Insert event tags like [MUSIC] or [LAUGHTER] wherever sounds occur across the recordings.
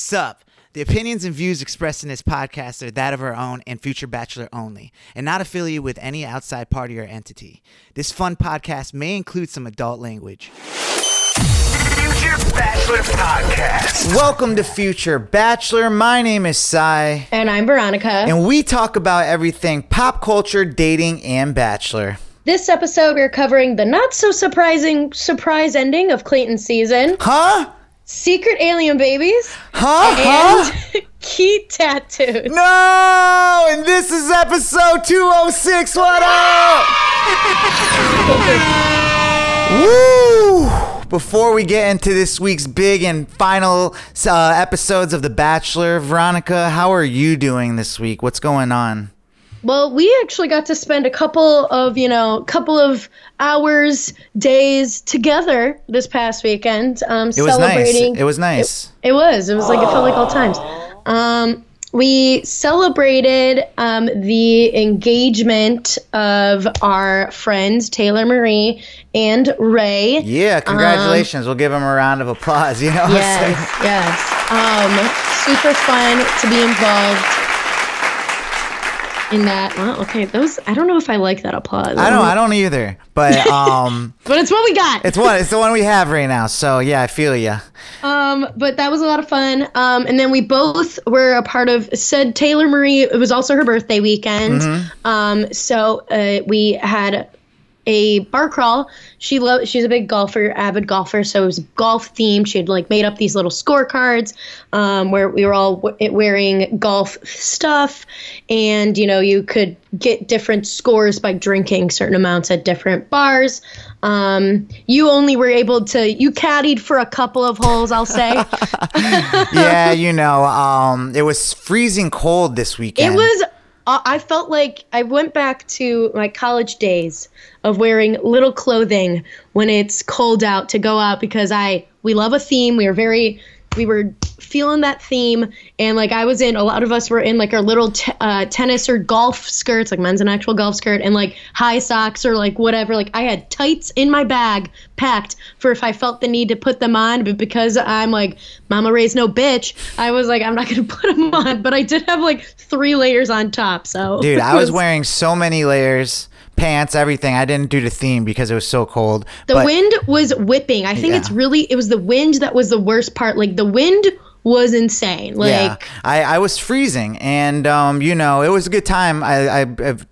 Sup. The opinions and views expressed in this podcast are that of our own and future bachelor only, and not affiliated with any outside party or entity. This fun podcast may include some adult language. Future Bachelor Podcast. Welcome to Future Bachelor. My name is Sai, And I'm Veronica. and we talk about everything pop culture, dating, and bachelor. this episode, we're covering the not so surprising surprise ending of Clayton's season, Huh? Secret alien babies, Huh? huh? and [LAUGHS] key tattoos. No! And this is episode 206. What up? [LAUGHS] Woo! Before we get into this week's big and final uh, episodes of The Bachelor, Veronica, how are you doing this week? What's going on? Well, we actually got to spend a couple of, you know, couple of hours, days together this past weekend, um, It was celebrating. nice. It was nice. It was. It was like it felt like all times. Um, we celebrated um, the engagement of our friends Taylor Marie and Ray. yeah, congratulations. we'll give them a round of applause. You know what [LAUGHS] I'm? Yes, yes. Um, super fun to be involved in that. Well, okay, those. I don't know if I like that applause. I don't. I don't either. But [LAUGHS] um, But it's what we got. it's one. It's the one we have right now. So yeah, I feel you. Um, but that was a lot of fun. Um, and then we both were a part of said Taylor Marie. It was also her birthday weekend. Um, so uh, we had a bar crawl. She lo- she's a big golfer, avid golfer. So it was golf themed. She had like made up these little scorecards um, where we were all w- wearing golf stuff, and you know you could get different scores by drinking certain amounts at different bars. Um, you only were able to you caddied for a couple of holes, I'll say. [LAUGHS] yeah, you know, um, it was freezing cold this weekend. It was. I felt like I went back to my college days of wearing little clothing when it's cold out to go out because I we love a theme. We were very we were feeling that theme and like I was in a lot of us were in like our little t- uh, tennis or golf skirts like men's an actual golf skirt and like high socks or like whatever like I had tights in my bag packed for if I felt the need to put them on but because I'm like mama raised no bitch I was like I'm not gonna [LAUGHS] put them on but I did have like three layers on top so Dude, I was [LAUGHS] wearing so many layers, pants, everything. I didn't do the theme because it was so cold. The but wind was whipping. I think Yeah. it's really it was the wind that was the worst part. Like the wind was insane. Like yeah, I, I was freezing, and um, you know, it was a good time. I, I, I've,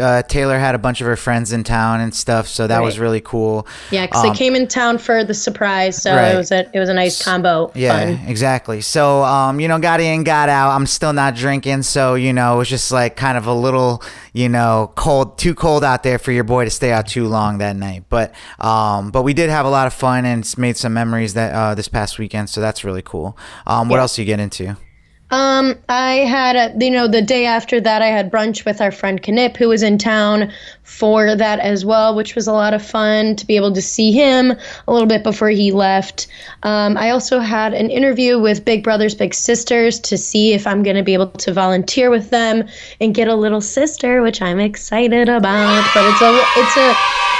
uh, Taylor had a bunch of her friends in town and stuff, so that was really cool. yeah, because Um, they came in town for the surprise, so Right. it was a it was a nice combo. Yeah, Fun. exactly. So, um, you know, got in, got out. I'm still not drinking, so you know, it was just like kind of a little, you know, cold, too cold out there for your boy to stay out too long that night. But, um, but we did have a lot of fun and made some memories that uh, this past weekend. So that's really cool. Um, what Yeah. else do you get into? Um, I had a, you know the day after that I had brunch with our friend Knip who was in town for that as well, which was a lot of fun to be able to see him a little bit before he left. Um, I also had an interview with Big Brothers Big Sisters to see if I'm going to be able to volunteer with them and get a little sister, which I'm excited about. But it's a it's a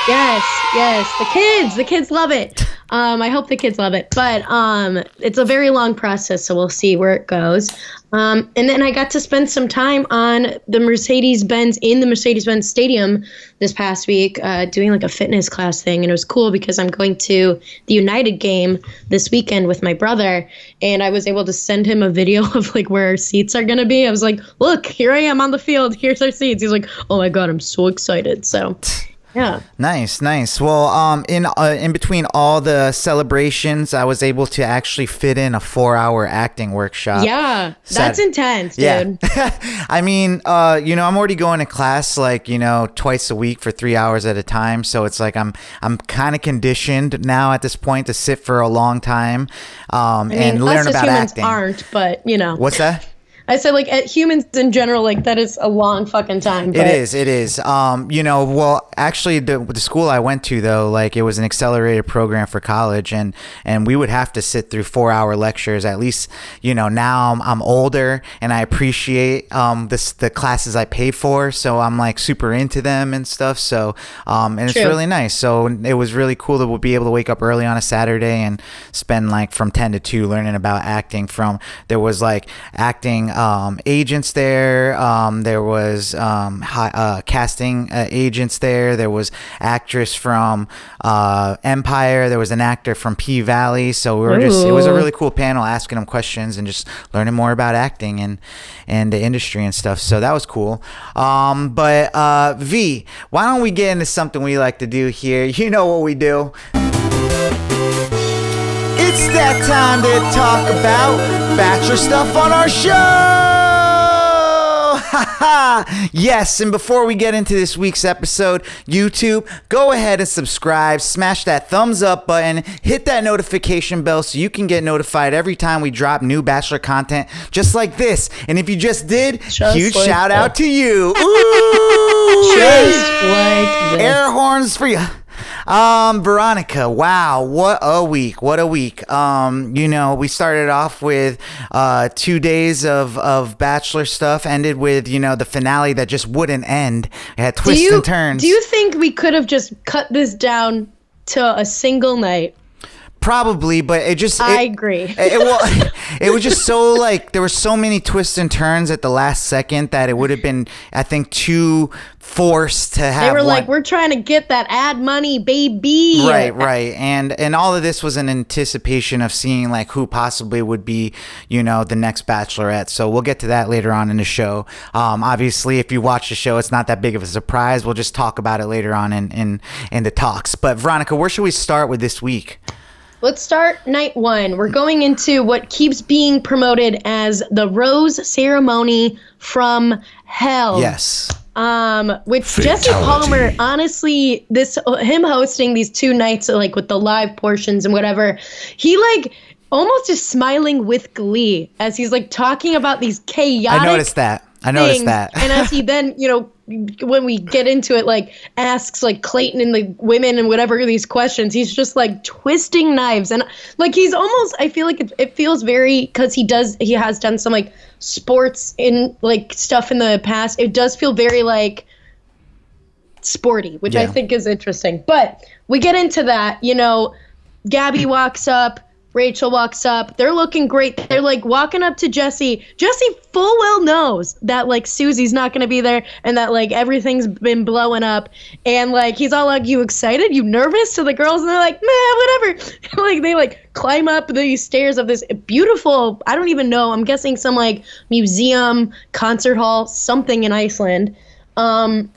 yes yes the kids the kids love it. Um, I hope the kids love it, but um, it's a very long process, so we'll see where it goes. Um, and then I got to spend some time on the Mercedes Benz in the Mercedes Benz Stadium this past week, uh, doing like a fitness class thing, and it was cool because I'm going to the United game this weekend with my brother, and I was able to send him a video [LAUGHS] of like where our seats are gonna be. I was like, "Look, here I am on the field. Here's our seats." He's like, "Oh my god, I'm so excited!" So, yeah. Nice, nice. Well, um, in uh, in between all the celebrations, I was able to actually fit in a four-hour acting workshop. Yeah, that's Sad. intense, Yeah. dude. [LAUGHS] I mean, uh, you know, I'm already going to class like, you know, twice a week for three hours at a time. So it's like I'm I'm kind of conditioned now at this point to sit for a long time um, I mean, and learn about acting. aren't, but you know. What's that? I said like at humans in general, like that is a long fucking time. It is. It is. Um, you know, well, actually, the, the school I went to though, like it was an accelerated program for college, and and we would have to sit through four hour lectures. At least, you know, now I'm, I'm older and I appreciate um this the classes I pay for, so I'm like super into them and stuff. So um, and it's True. really nice. So it was really cool to be able to wake up early on a Saturday and spend like from ten to two learning about acting. From there was like acting um, agents there. Um, there was um, hi, uh, casting uh, agents there. There was actress from uh, Empire. There was an actor from P Valley. So we were just it was a really cool panel asking them questions and just learning more about acting and and the industry and stuff. So that was cool. Um, but uh, V, why don't we get into something we like to do here? [LAUGHS] You know what we do. It's that time to talk about Bachelor stuff on our show! [LAUGHS] yes, and before we get into this week's episode, YouTube, go ahead and subscribe, smash that thumbs up button, hit that notification bell so you can get notified every time we drop new Bachelor content just like this. And if you just did, Just huge like shout out to you. [LAUGHS] Ooh! Just like this. Air horns for you. Um, Veronica, wow, what a week. What a week. Um, you know, we started off with uh two days of, of bachelor stuff, ended with, you know, the finale that just wouldn't end. It had twists you and turns. do you think we could have just cut this down to a single night? Probably, but it just it, I agree. [LAUGHS] It, it, well, it was just so like there were so many twists and turns at the last second that it would have been, I think, too forced to have. They were one- like, "We're trying to get that ad money, baby." Right, right, and and all of this was an anticipation of seeing like who possibly would be, you know, the next Bachelorette. So we'll get to that later on in the show. Um, obviously, if you watch the show, it's not that big of a surprise. We'll just talk about it later on in in in the talks. But Veronica, where should we start with this week? Let's start night one. We're going into what keeps being promoted as the rose ceremony from hell. Yes. Um, with Jesse Palmer, honestly, this him hosting these two nights, like with the live portions and whatever, he like almost is smiling with glee as he's like talking about these chaotic. I noticed that. I noticed things. that. and as he [LAUGHS] then, you know, when we get into it, like asks like Clayton and the women and whatever these questions, he's just like twisting knives and like he's almost. I feel like it, it feels very because he does he has done some like sports in like stuff in the past. It does feel very like sporty, which I think is interesting. But we get into that, you know, Gabby walks up, Rachel walks up. They're looking great. They're like walking up to Jesse. Jesse full well knows that like Susie's not going to be there and that like everything's been blowing up. And like he's all like, You excited? You nervous? To the girls. And they're like, Man, whatever. [LAUGHS] like they like climb up the stairs of this beautiful, I don't even know, I'm guessing some like museum, concert hall, something in Iceland. Um,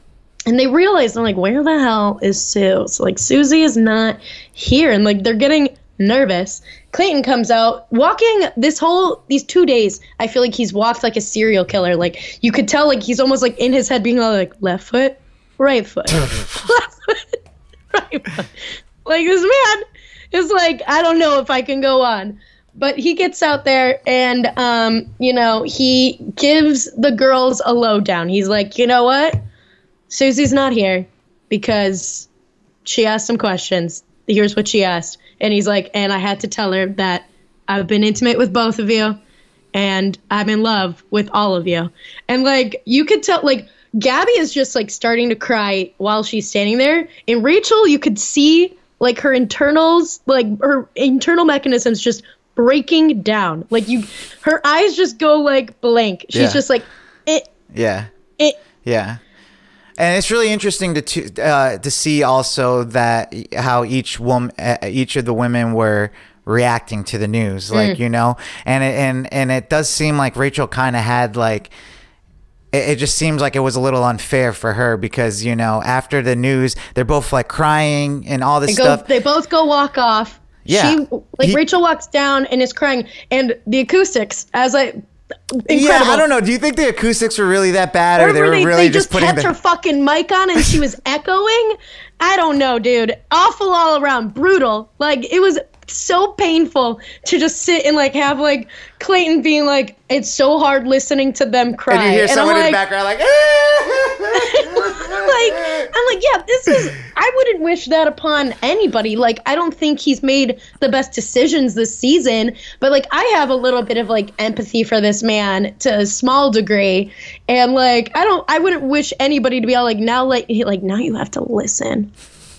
and they realize they're like, where the hell is Sue? So like Susie is not here, and like they're getting nervous. Clayton comes out walking this whole these two days. I feel like he's walked like a serial killer. Like you could tell, like he's almost like in his head being all like left foot, right foot, [LAUGHS] [LAUGHS] left foot, [LAUGHS] right foot. Like this man is like, I don't know if I can go on. But he gets out there and, um, you know, he gives the girls a lowdown. He's like, you know what? Susie's not here because she asked some questions. Here's what she asked. And he's like, and I had to tell her that I've been intimate with both of you and I'm in love with all of you. And like, you could tell, like, Gabby is just like starting to cry while she's standing there. And Rachel, you could see like her internals, like her internal mechanisms just breaking down. Like, you, her eyes just go like blank. She's Yeah. just like, it, Yeah. it, Yeah. And it's really interesting to to, uh, to see also that how each woman, uh, each of the women were reacting to the news, like you know, and it, and and it does seem like Rachel kind of had like. It, it just seems like it was a little unfair for her because you know after the news they're both like crying and all this They go. stuff. They both go walk off. Yeah. She like He- Rachel walks down and is crying, and the acoustics as I. Incredible. Yeah, I don't know. Do you think the acoustics were really that bad, or, Or they were they, really they just, just putting kept the? her fucking mic on and she was echoing. I don't know, dude. Awful all around. Brutal. Like it was so painful to just sit and like have like Clayton being like, it's so hard listening to them cry. And you hear And I'm someone in like- the background like, [LAUGHS] like I'm like, yeah, this is I wouldn't wish that upon anybody. Like I don't think he's made the best decisions this season, but like I have a little bit of like empathy for this man to a small degree. And like I don't I wouldn't wish anybody to be all like now like like now you have to listen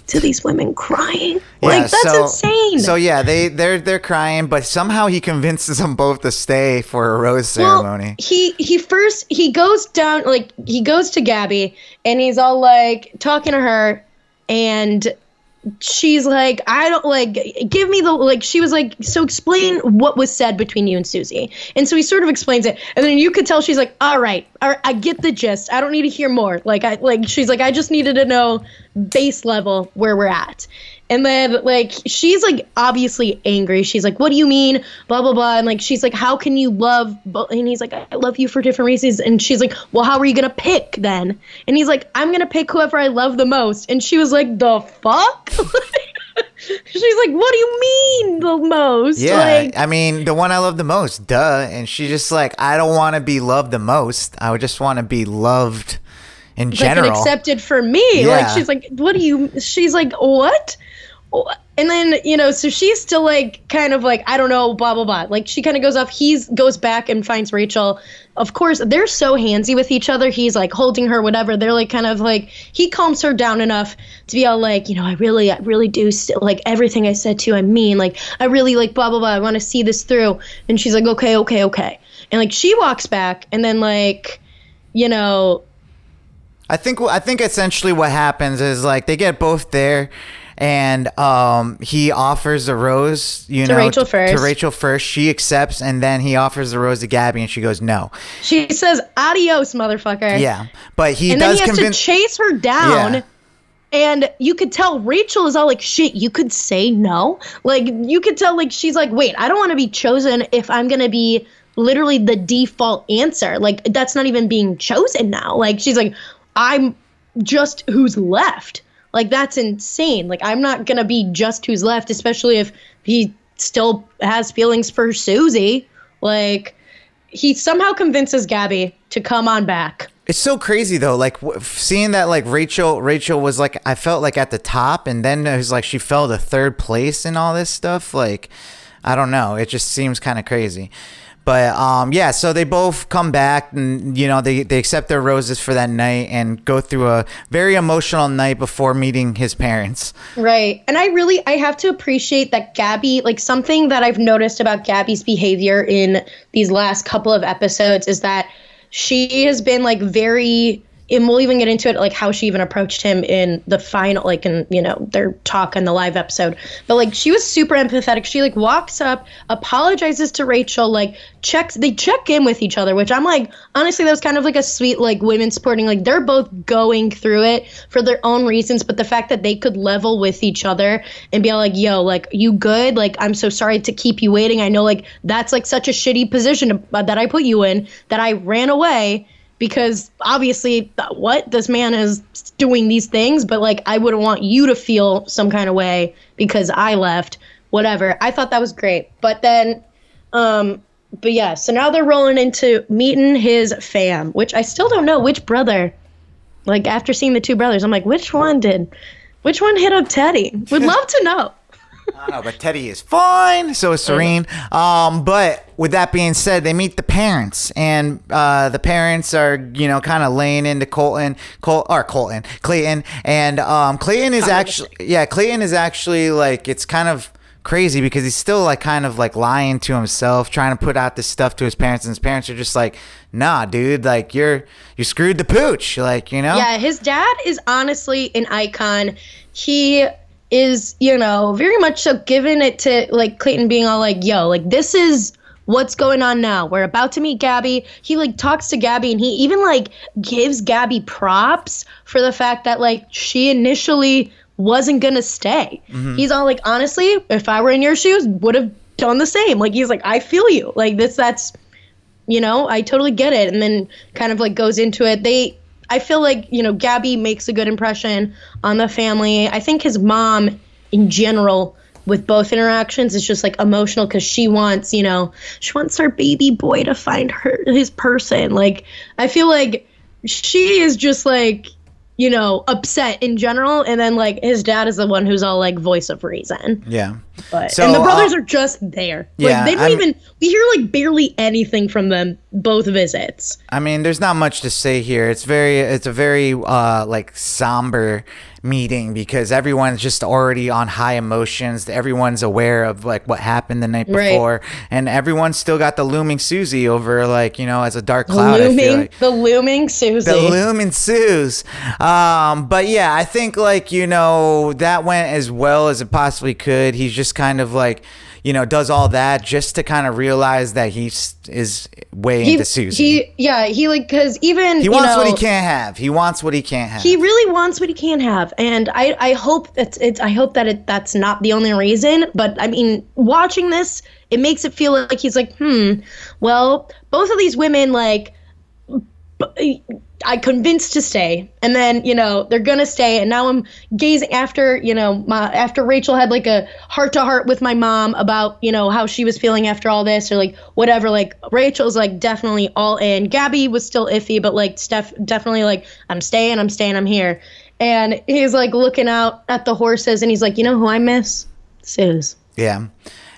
to these women crying. like that's so, insane. So yeah, they they're they're crying, but somehow he convinces them both to stay for a rose ceremony. Well, he he first he goes down like he goes to Gabby and he's all like talking to her and she's like I don't like give me the like she was like so explain what was said between you and Susie. And so he sort of explains it and then you could tell she's like all right, all right I get the gist. I don't need to hear more. Like I like she's like I just needed to know base level where we're at. And then like she's like obviously angry. She's like, "What do you mean?" Blah blah blah. And like she's like, "How can you love?" bo-" And he's like, "I love you for different reasons." And she's like, "Well, how are you gonna pick then?" And he's like, "I'm gonna pick whoever I love the most." And she was like, "The fuck." [LAUGHS] she's like, "What do you mean the most?" yeah, Like, I mean the one I love the most, duh. And she's just like, I don't want to be loved the most. I would just want to be loved in like general. and accepted for me. Yeah. Like she's like, what do you? She's like, what? And then you know, so she's still like, kind of like, I don't know, blah blah blah. Like she kind of goes off. He's goes back and finds Rachel. Of course, they're so handsy with each other. He's like holding her, whatever. They're like kind of like he calms her down enough to be all like, you know, I really, I really do still like everything I said to. I mean, like I really like blah blah blah. I want to see this through. And she's like, okay, okay, okay. And like she walks back, and then like, you know, I think I think essentially what happens is like they get both there, and um, he offers the rose, you To know, Rachel first. To Rachel first, she accepts, and then he offers the rose to Gabby, and she goes no. She says, "Adios, motherfucker." Yeah, but he and then he has convince. to chase her down. Yeah. And you could tell Rachel is all like, shit, you could say no. Like, you could tell, like, she's like, wait, I don't want to be chosen if I'm going to be literally the default answer. Like, that's not even being chosen now. Like, she's like, I'm just who's left. Like, that's insane. Like, I'm not to be just who's left, especially if he still has feelings for Susie. Like, he somehow convinces Gabby to come on back. It's so crazy though, like w- seeing that like Rachel, Rachel was like I felt like at the top, and then it was like she fell to third place and all this stuff. Like I don't know, it just seems kind of crazy. But um, yeah, so they both come back and you know they, they accept their roses for that night and go through a very emotional night before meeting his parents. Right. And I really I have to appreciate that Gabby like something that I've noticed about Gabby's behavior in these last couple of episodes is that she has been like very and we'll even get into it like how she even approached him in the final like in you know their talk on the live episode. But like she was super empathetic. She like walks up apologizes to rachel like checks they check in with each other which i'm like honestly that was kind of like a sweet like women supporting like they're both going through it for their own reasons but the fact that they could level with each other and be like yo like you good? Like i'm so sorry to keep you waiting. I know like that's like such a shitty position to, uh, that i put you in that i ran away because obviously what? This man is doing these things but like i wouldn't want you to feel some kind of way because i left whatever. I thought that was great. But then um but yeah so now they're rolling into meeting his fam which i still don't know which brother. Like after seeing the two brothers i'm like which one did which one hit up Teddi? Would love to know I know, but Teddi is fine. So is Serene. Um, but with that being said, they meet the parents, and uh, the parents are you know kind of laying into Colton, Col or Colton, Clayton, and um, Clayton is actually yeah, Clayton is actually like it's kind of crazy because he's still like kind of like lying to himself, trying to put out this stuff to his parents, and his parents are just like, nah, dude, like you're you screwed the pooch, like you know. Yeah, his dad is honestly an icon. He is, you know, very much so giving it to like Clayton being all like, yo, like this is what's going on now. We're about to meet Gabby. He like talks to Gabby and he even like gives Gabby props for the fact that like she initially wasn't gonna stay. Mm-hmm. He's all like, honestly, if I were in your shoes, would have done the same. Like he's like, I feel you. Like this that's you know, I totally get it. And then kind of like goes into it. They, I feel like, you know, Gabby makes a good impression on the family. I think his mom in general with both interactions is just like emotional because she wants you know she wants her baby boy to find her his person like i feel like she is just like you know upset in general and then like his dad is the one who's all like voice of reason Yeah. But So, and the brothers uh, are just there yeah, like they don't I'm- even we hear like barely anything from them both visits I mean, there's not much to say here. It's very, it's a very uh, like somber meeting because everyone's just already on high emotions. Everyone's aware of like what happened the night Right. before, and everyone's still got the looming Susie over like you know as a dark cloud. Looming like. the looming susie The loom ensues. Um, but yeah, I think like you know that went as well as it possibly could. He's just kind of like you know does all that just to kind of realize that he's is way he, into Susie. he yeah he like because even He wants what he can't have. He wants what he can't have. he really wants what he can't have and i i hope that it's i hope that it that's not the only reason but i mean watching this it makes it feel like he's like hmm well both of these women like b- I convinced to stay, and then you know they're gonna stay, and now I'm gazing after you know my after Rachel had like a heart to heart with my mom about you know how she was feeling after all this or like whatever. Like Rachel's like definitely all in. Gabby was still iffy, but like Steph definitely like I'm staying, I'm staying, I'm here. And he's like looking out at the horses, and he's like, you know who I miss? Suze. yeah.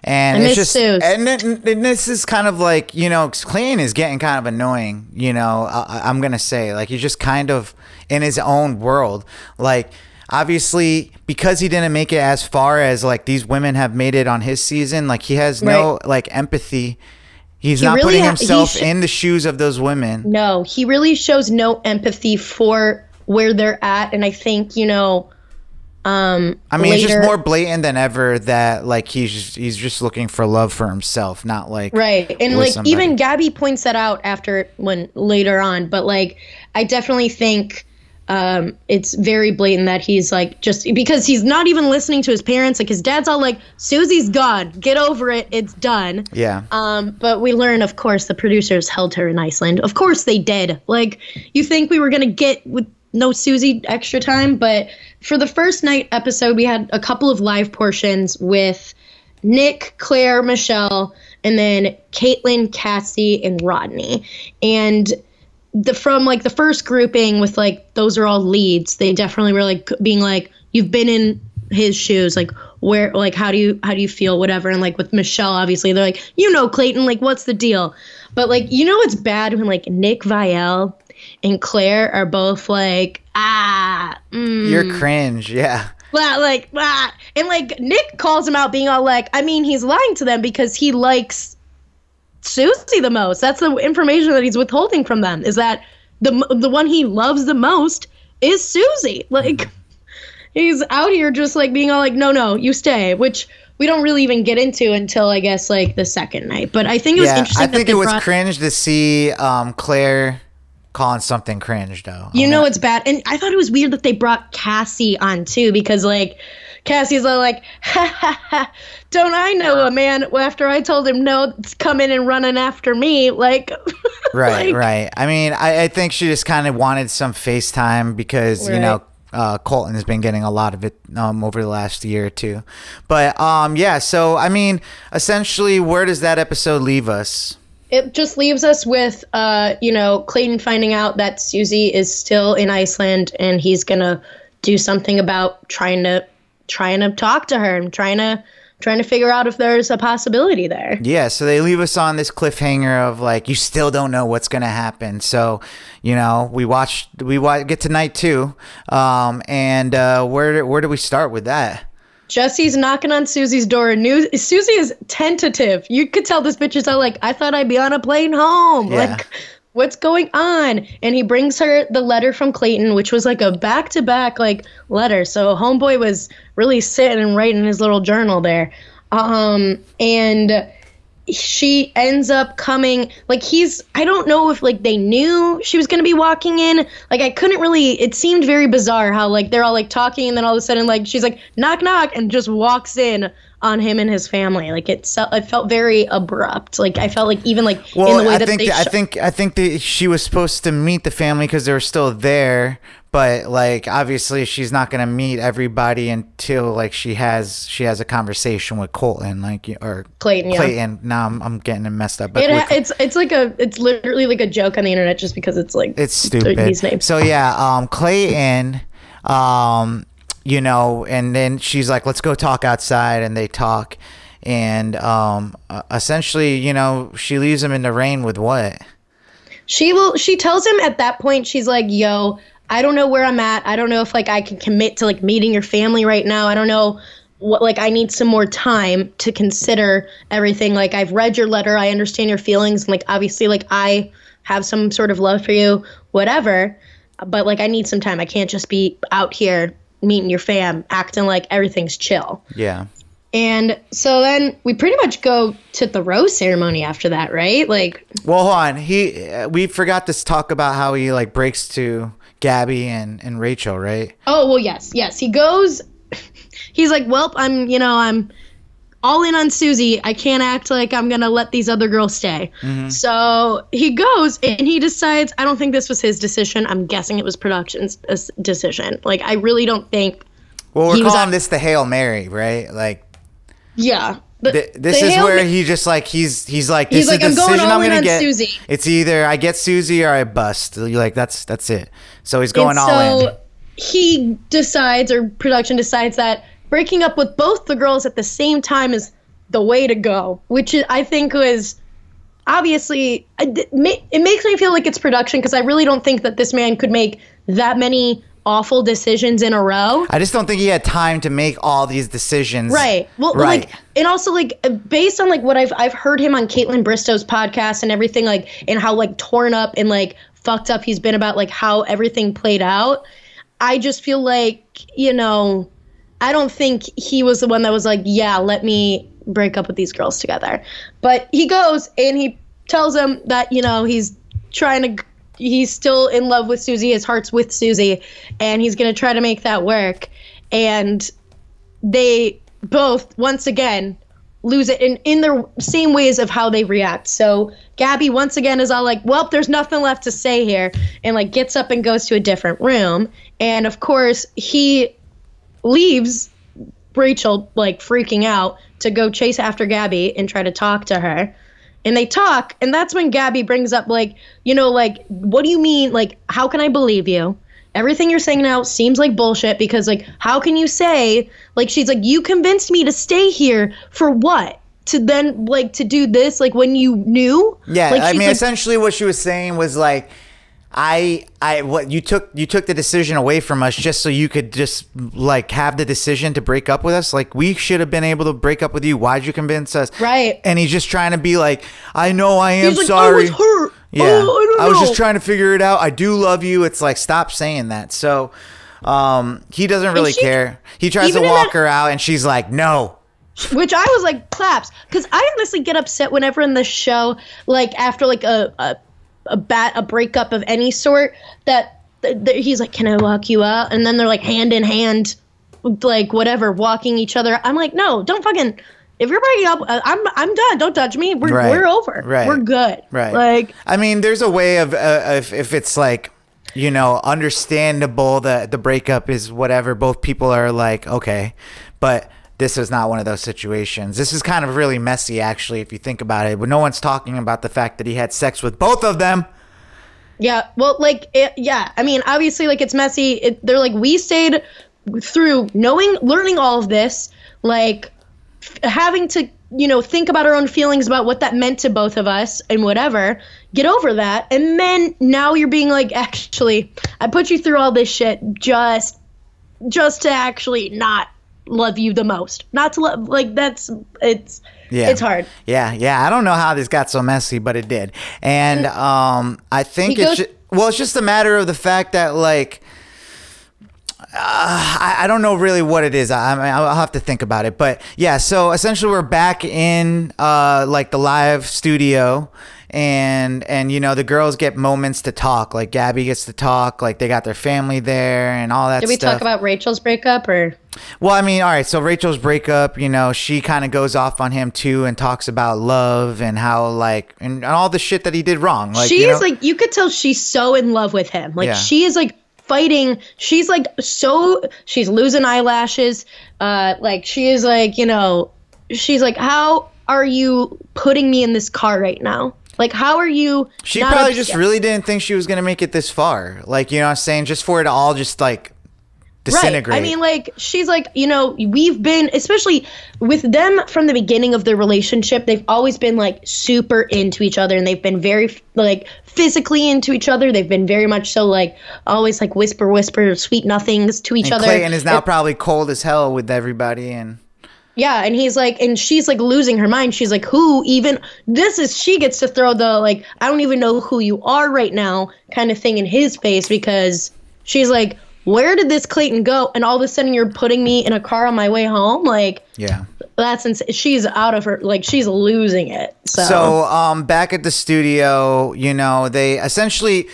And I it's just, Suze. and, and this is kind of like, you know, Clayton is getting kind of annoying, you know, I, I'm going to say. Like, he's just kind of in his own world. Like, obviously, because he didn't make it as far as, like, these women have made it on his season, like, he has no, Right. like, empathy. He's He not really putting ha- himself sh- in the shoes of those women. No, he really shows no empathy for where they're at, and I think you know. Um, I mean, it's just more blatant than ever that, like, he's just, he's just looking for love for himself, not like. right, and like somebody. even Gabby points that out after when later on, but like I definitely think um, it's very blatant that he's like just because he's not even listening to his parents. Like his dad's all like, "Susie's gone, get over it, it's done." Yeah. Um, but we learn, of course, the producers held her in Iceland. Of course they did. Like, you think we were gonna get with no Susie extra time, but for the first night episode, we had a couple of live portions with Nick, Clare, Michelle, and then Kaitlyn, Cassie, and Rodney. And the from like the first grouping with like those are all leads, they definitely were like being like, You've been in his shoes, like where like how do you how do you feel, whatever. And like with Michelle, obviously, they're like, you know, Clayton, like what's the deal? But like you know it's bad when like Nick Viall and Clare are both like, ah, mm, You're cringe. Yeah. blah, like blah. and like Nick calls him out being all like I mean he's lying to them because he likes Susie the most. That's the information that he's withholding from them is that the the one he loves the most is Susie. Like [LAUGHS] he's out here just like being all like no no you stay, which we don't really even get into until I guess like the second night. But I think it was interesting. yeah, interesting I think it was brought, cringe to see um, Clare calling something cringe, though. You know it's bad, and I thought it was weird that they brought Cassie on too, because like Cassie's all like, ha, ha, ha, "Don't I know a man?" After I told him no, it's coming and running after me, like, [LAUGHS] right, like, right. I mean, I, I think she just kind of wanted some FaceTime because you know. Uh, Colton has been getting a lot of it um, over the last year or two, but um, yeah. So I mean, essentially, where does that episode leave us? It just leaves us with, uh, you know, Clayton finding out that Susie is still in Iceland, and he's gonna do something about trying to trying to talk to her and trying to trying to figure out if there's a possibility there. Yeah, so they leave us on this cliffhanger of like you still don't know what's gonna happen. So, you know, we watch we wa- get to night two, um, and uh, where where do we start with that? Jesse's knocking on Susie's door. and New- Susie is tentative. You could tell this bitch is all like, I thought I'd be on a plane home. Yeah. Like, what's going on? And he brings her the letter from Clayton, which was like a back to back like letter. So homeboy was really sitting and writing his little journal there. Um, and she ends up coming like he's I don't know if like they knew she was gonna be walking in. Like I couldn't really it seemed very bizarre how like they're all like talking and then all of a sudden like she's like knock knock and just walks in on him and his family. Like it, it felt very abrupt. Like I felt like even like in the way I that think they I sho- think I think that she was supposed to meet the family because they were still there, but like obviously she's not gonna meet everybody until like she has she has a conversation with Colton, like or Clayton, yeah. Clayton. Now I'm, I'm getting it messed up. But it, it's it's like a it's literally like a joke on the internet just because it's like it's stupid. these names. So yeah, um, Clayton, um, you know, and then she's like, "Let's go talk outside," and they talk, and um, uh, essentially, you know, she leaves him in the rain with what? She will. She tells him at that point. She's like, "Yo, I don't know where I'm at. I don't know if like I can commit to like meeting your family right now. I don't know what like I need some more time to consider everything. Like I've read your letter. I understand your feelings. And like obviously, like I have some sort of love for you. Whatever. But like I need some time. I can't just be out here meeting your fam, acting like everything's chill." Yeah. And so then we pretty much go to the rose ceremony after that, right? Like Well, hold on. He uh, we forgot to talk about how he like breaks to Gabby and and Rachel, right? Oh well, yes, yes. He goes. [LAUGHS] He's like, "Welp, I'm, you know, I'm all in on Susie. I can't act like I'm gonna let these other girls stay." So he goes and he decides. I don't think this was his decision. I'm guessing it was production's uh, decision. Like, I really don't think. Well, we're He was calling this the hail mary, right? Like Yeah. Th- this is where Ma- he just like he's he's like this He's is like, the "I'm going decision all I'm in gonna on get. Susie." It's either I get Susie or I bust. You're like that's that's it. So he's going and all so in. he decides, or production decides, that breaking up with both the girls at the same time is the way to go, which I think was obviously uh, it makes me feel like it's production because I really don't think that this man could make that many awful decisions in a row. I just don't think he had time to make all these decisions. Right. Well, right. like, and also like based on like what I've I've heard him on Kaitlyn Bristowe's podcast and everything, like, and how like torn up and like fucked up he's been about like how everything played out. I just feel like you know, I don't think he was the one that was like, yeah, let me break up with these girls together. But he goes and he tells them that you know he's trying to he's still in love with Susie. His heart's with Susie, and he's gonna try to make that work. And they both once again lose it in, in their same ways of how they react. So Gabby once again is all like, Well, there's nothing left to say here and like gets up and goes to a different room. And of course he leaves Rachel like freaking out to go chase after Gabby and try to talk to her. And they talk, and that's when Gabby brings up like, you know, like, what do you mean? Like, how can I believe you? Everything you're saying now seems like bullshit because like, how can you say like she's like you convinced me to stay here for what? To then like to do this like when you knew? Yeah, like, I mean, like, essentially, what she was saying was like, I, I, what you took, you took the decision away from us just so you could just like have the decision to break up with us. Like we should have been able to break up with you. Why'd you convince us? Right. And he's just trying to be like, I know I am like, sorry. I was hurt. Yeah, Oh, I don't was just trying to figure it out. I do love you. It's like stop saying that. So, um, he doesn't really she- care. He tries to walk that- her out, and she's like, no. which I was like claps because I honestly get upset whenever in the show like after like a a, a bat a breakup of any sort that th- th- he's like can I walk you out and then they're like hand in hand like whatever walking each other I'm like no don't fucking if you're breaking up uh, I'm I'm done don't touch me we're Right. we're over Right. we're good Right. like I mean, there's a way of uh, if if it's like you know understandable that the breakup is whatever. Both people are like okay, but this is not one of those situations. This is kind of really messy, actually, if you think about it. But no one's talking about the fact that he had sex with both of them. Yeah, well, like, it, yeah. I mean, obviously, like, it's messy. It, they're like, we stayed through knowing, learning all of this, like, f- having to, you know, think about our own feelings about what that meant to both of us and whatever. Get over that, and then now you're being like, actually, I put you through all this shit just, just to actually not love you the most, not to love. Like, that's it's, Yeah. it's hard. Yeah, yeah. I don't know how this got so messy, but it did. And um, I think it's ju- well, it's just a matter of the fact that like. Uh, I, I don't know really what it is. I, I, I'll have to think about it. But yeah, so essentially we're back in uh, like the live studio, and and you know the girls get moments to talk. Like Gabby gets to talk. Like they got their family there and all that. Did we stuff. talk about Rachel's breakup or? Well, I mean, all right. So Rachel's breakup, you know, she kind of goes off on him too and talks about love and how like and, and all the shit that he did wrong. Like she you is know- like you could tell she's so in love with him. Like Yeah. she is like fighting. She's like so she's losing eyelashes. Uh like she is like, you know, she's like how are you putting me in this car right now? Like how are you She probably upset? just really didn't think she was gonna make it this far. Like, you know what I'm saying? Just for it all just like disintegrate. Right. I mean, like she's like, you know, we've been, especially with them from the beginning of their relationship, they've always been like super into each other, and they've been very like physically into each other. They've been very much so like always like whisper, whisper, sweet nothings to each and other. Clayton is now And- probably cold as hell with everybody and yeah, and he's like, and she's like losing her mind. She's like, who even? This is she gets to throw the like, I don't even know who you are right now, kind of thing in his face because she's like, where did this Clayton go? And all of a sudden you're putting me in a car on my way home, like. yeah. That's ins- she's out of her like she's losing it. So, So, um, back at the studio, you know, they essentially,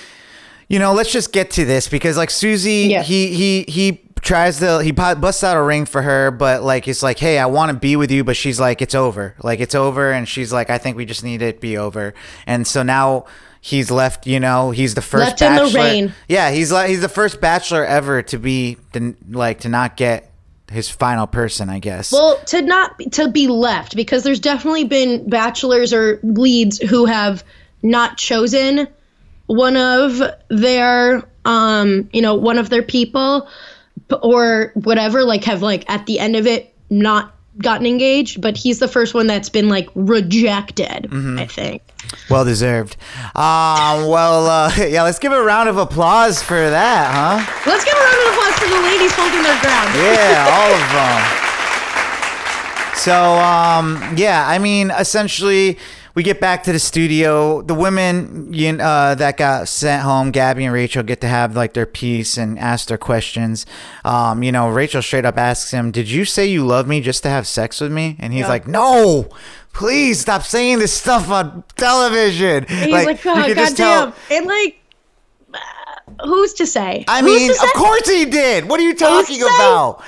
you know, let's just get to this because like Susie, Yeah. he he he tries to he busts out a ring for her, but like it's like, hey, I want to be with you, but she's like, it's over, like it's over, and she's like, I think we just need it to be over, and so now. He's left, you know. He's the first Left in the bachelor. rain. Yeah, he's like he's the first bachelor ever to be the, like to not get his final person, I guess. well, to not to be left because there's definitely been bachelors or leads who have not chosen one of their um you know one of their people or whatever like have like at the end of it not gotten engaged but he's the first one that's been like rejected Mm-hmm. i think Well deserved. Um, well, uh, [LAUGHS] yeah, let's give a round of applause for that, huh? let's give a round of applause for the ladies holding their ground [LAUGHS] Yeah, all of them. So, um, yeah, I mean, essentially, we get back to the studio. The women you, uh, that got sent home, Gabby and Rachel, get to have like their piece and ask their questions. Um, you know, Rachel straight up asks him, "Did you say you love me just to have sex with me?" And he's Yeah. like, "No." Please stop saying this stuff on television. he's like, you oh, could just tell- and like uh, who's to say I Who's mean, say? of course he did. What are you talking about?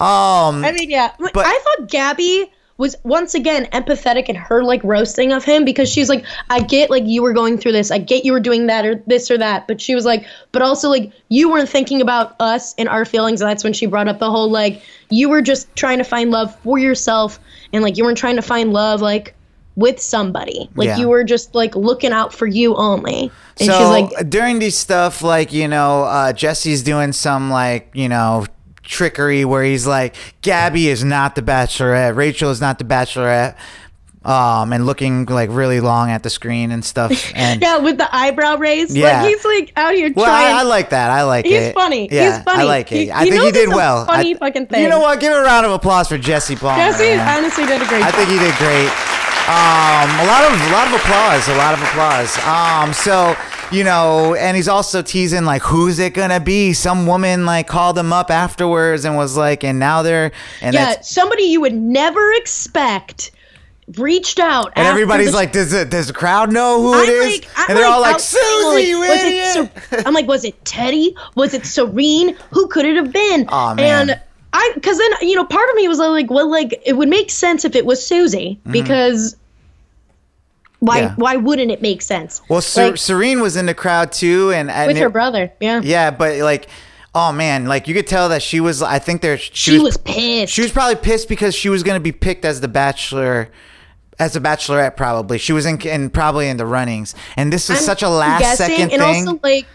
Um, I mean, yeah. But- I thought Gabby was once again empathetic in her like roasting of him because she's like, I get like you were going through this, I get you were doing that or this or that, but she was like, but also like you weren't thinking about us and our feelings. And that's when she brought up the whole like you were just trying to find love for yourself and like you weren't trying to find love like with somebody. Like Yeah. you were just like looking out for you only. And so she's like, during these stuff, like you know, uh, Jesse's doing some like you know trickery where he's like, Gabby is not the Bachelorette, Rachel is not the Bachelorette. Um, and looking like really long at the screen and stuff. [LAUGHS] And yeah, with the eyebrow raise. Yeah. Like he's like out here well, trying. I, I like that. I like it. He's it. funny. Yeah, He's funny. I like it. He- I he think he did well. funny fucking You know what? Give a round of applause for Jesse Palmer. Jesse man. honestly did a great I job. think he did great. Um, a lot of a lot of applause, a lot of applause. Um, so you know, and he's also teasing like, who's it gonna be? Some woman like called him up afterwards and was like, and now they're and yeah, somebody you would never expect reached out. and everybody's the- like, does the does the crowd know who I'm it is? like, I'm and they're all like, Susie, you was idiot. It, Ser- I'm like, was it Teddi? Was it Serene? Who could it have been? Aw, man. And I, because then you know, part of me was like, well, like it would make sense if it was Susie mm-hmm. because. Why? Yeah. Why wouldn't it make sense? well, Ser- Like, Serene was in the crowd too, and, and with it- her brother, yeah. Yeah, but like, oh man, like you could tell that she was. I think there she, She was pissed. She was probably pissed because she was going to be picked as the bachelor, as a bachelorette. Probably she was in, in probably in the runnings, and this was I'm such a last guessing, second and thing. also like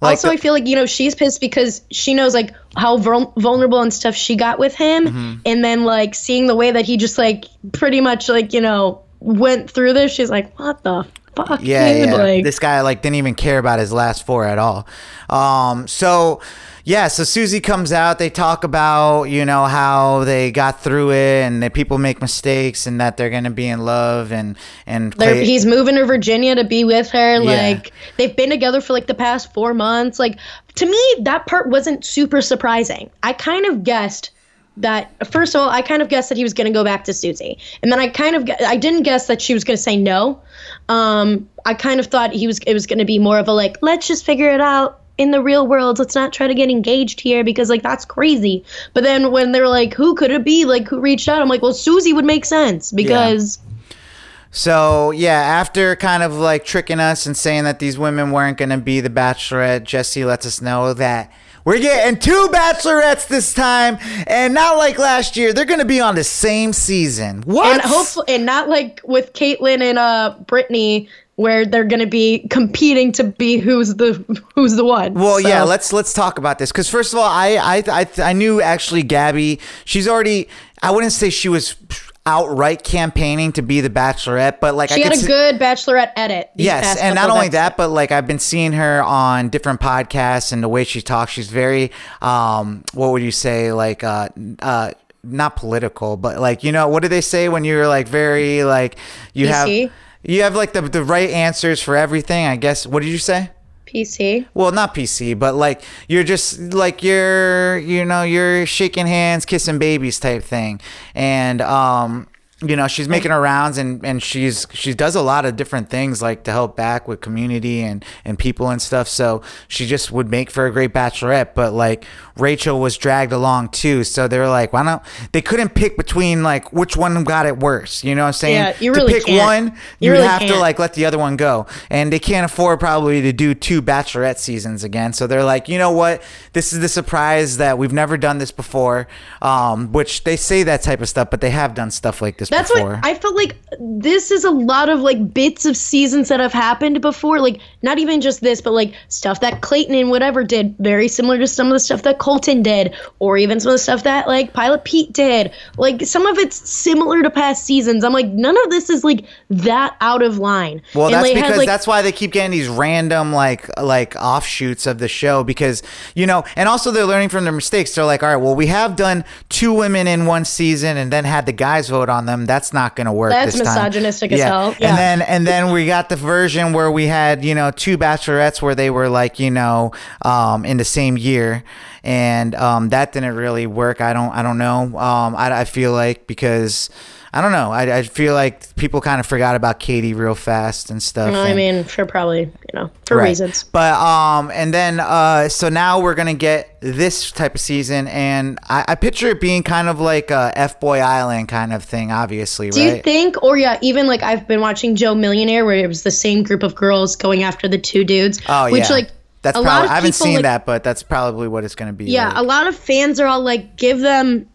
like also, the- I feel like you know she's pissed because she knows like how vul- vulnerable and stuff she got with him, Mm-hmm. and then like seeing the way that he just like pretty much like you know went through this, she's like, what the fuck, yeah, dude? yeah. Like, this guy like didn't even care about his last four at all. Um, so yeah, so Susie comes out. They talk about you know how they got through it, and that people make mistakes, and that they're gonna be in love, and and he's moving to Virginia to be with her. Yeah. Like they've been together for like the past four months. Like to me, that part wasn't super surprising. I kind of guessed that first of all, I kind of guessed that he was going to go back to Susie, and then I kind of I didn't guess that she was going to say no. Um, I kind of thought he was it was going to be more of a like let's just figure it out in the real world. Let's not try to get engaged here because like that's crazy. But then when they're like, who could it be? Like who reached out? I'm like, well, Susie would make sense because So yeah, after kind of like tricking us and saying that these women weren't going to be the Bachelorette, Jesse lets us know that we're getting two Bachelorettes this time, and not like last year. They're going to be on the same season. What? and hopefully and not like with Kaitlyn and uh Brittany where they're gonna be competing to be who's the who's the one. Well, So- yeah, let's let's talk about this because first of all, I, I I I knew actually Gabby. She's already. I wouldn't say she was outright campaigning to be the Bachelorette, but like She could had a see- good bachelorette edit. Yes, and not only that, but like I've been seeing her on different podcasts and the way she talks, she's very um what would you say like uh uh not political, but like you know what do they say when you're like very like you have you have like the the right answers for everything, I guess. What did you say? PC. Well, not PC, but like you're just like you're you know you're shaking hands, kissing babies type thing, and um you know she's making her rounds and and she's she does a lot of different things like to help back with community and and people and stuff. So she just would make for a great bachelorette, but like Rachel was dragged along too, so they were like, why don't They couldn't pick between like which one got it worse. You know what I'm saying? Yeah, you to really pick can't. one, You you really have to can't. like let the other one go, and they can't afford probably to do two bachelorette seasons again. So they're like, you know what? This is the surprise that we've never done this before. Um, which they say that type of stuff, but they have done stuff like this That's before. what I felt like. This is a lot of like bits of seasons that have happened before. Like not even just this, but like stuff that Clayton and whatever did, very similar to some of the stuff that Colton did, or even some of the stuff that like Pilot Pete did. Like some of it's similar to past seasons. I'm like, none of this is like that out of line. Well, And that's had, because like, that's why they keep getting these random like like offshoots of the show because you know, and also they're learning from their mistakes. They're like, all right, well, we have done two women in one season and then had the guys vote on them. That's not going to work. That's this time. misogynistic as hell. Yeah. And then and then we got the version where we had you know two bachelorettes where they were like you know um, in the same year. And um, that didn't really work. I don't. I don't know. Um, I, I feel like because I don't know. I, I feel like people kind of forgot about Katie real fast and stuff. I and- mean, for probably you know for Right. reasons. But um, and then uh, so now we're gonna get this type of season, and I, I picture it being kind of like a F Boy Island kind of thing, obviously, Do right? you think, or yeah, even like I've been watching Joe Millionaire, where it was the same group of girls going after the two dudes. oh which yeah, like that's a probably lot of I haven't people, seen like- that, but that's probably what it's gonna be. Yeah, like. a lot of fans are all like, give them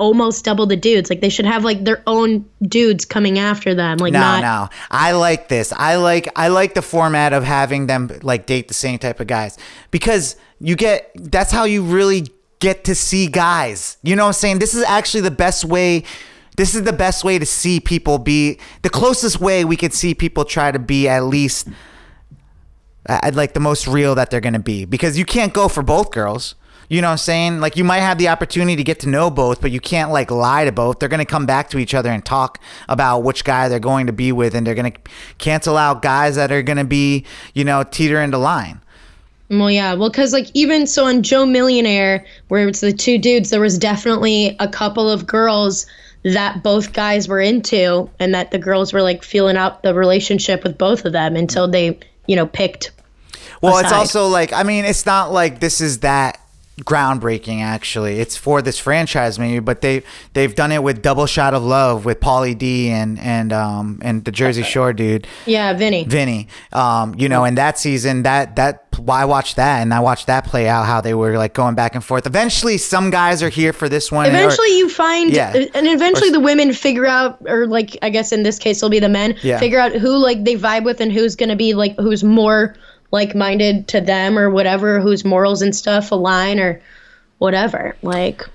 almost double the dudes. Like they should have like their own dudes coming after them. Like No, not. no. I like this. I like I like the format of having them like date the same type of guys because you get that's how you really get to see guys. You know what I'm saying? This is actually the best way this is the best way to see people be the closest way we could see people try to be at least uh, like the most real that they're going to be because you can't go for both girls. You know what I'm saying? Like you might have the opportunity to get to know both, but you can't like lie to both. They're going to come back to each other and talk about which guy they're going to be with and they're going to cancel out guys that are going to be, you know, teetering the line. Well, yeah. Well, because like even so on Joe Millionaire, where it's the two dudes, there was definitely a couple of girls that both guys were into, and that the girls were like feeling out the relationship with both of them until they, you know, picked. Well, it's also like I mean, it's not like this is that groundbreaking actually. It's for this franchise maybe, but they they've done it with Double Shot of Love with Pauly D and and um and the Jersey Shore dude. Yeah, Vinny. Vinny. Um, you know, in that season, that that I watched that and I watched that play out how they were like going back and forth. Eventually, some guys are here for this one. or- Eventually, you find, Yeah. and eventually Or- the women figure out, or like I guess in this case it'll be the men, Yeah. figure out who like they vibe with and who's gonna be like who's more like minded to them or whatever, whose morals and stuff align or whatever. Like,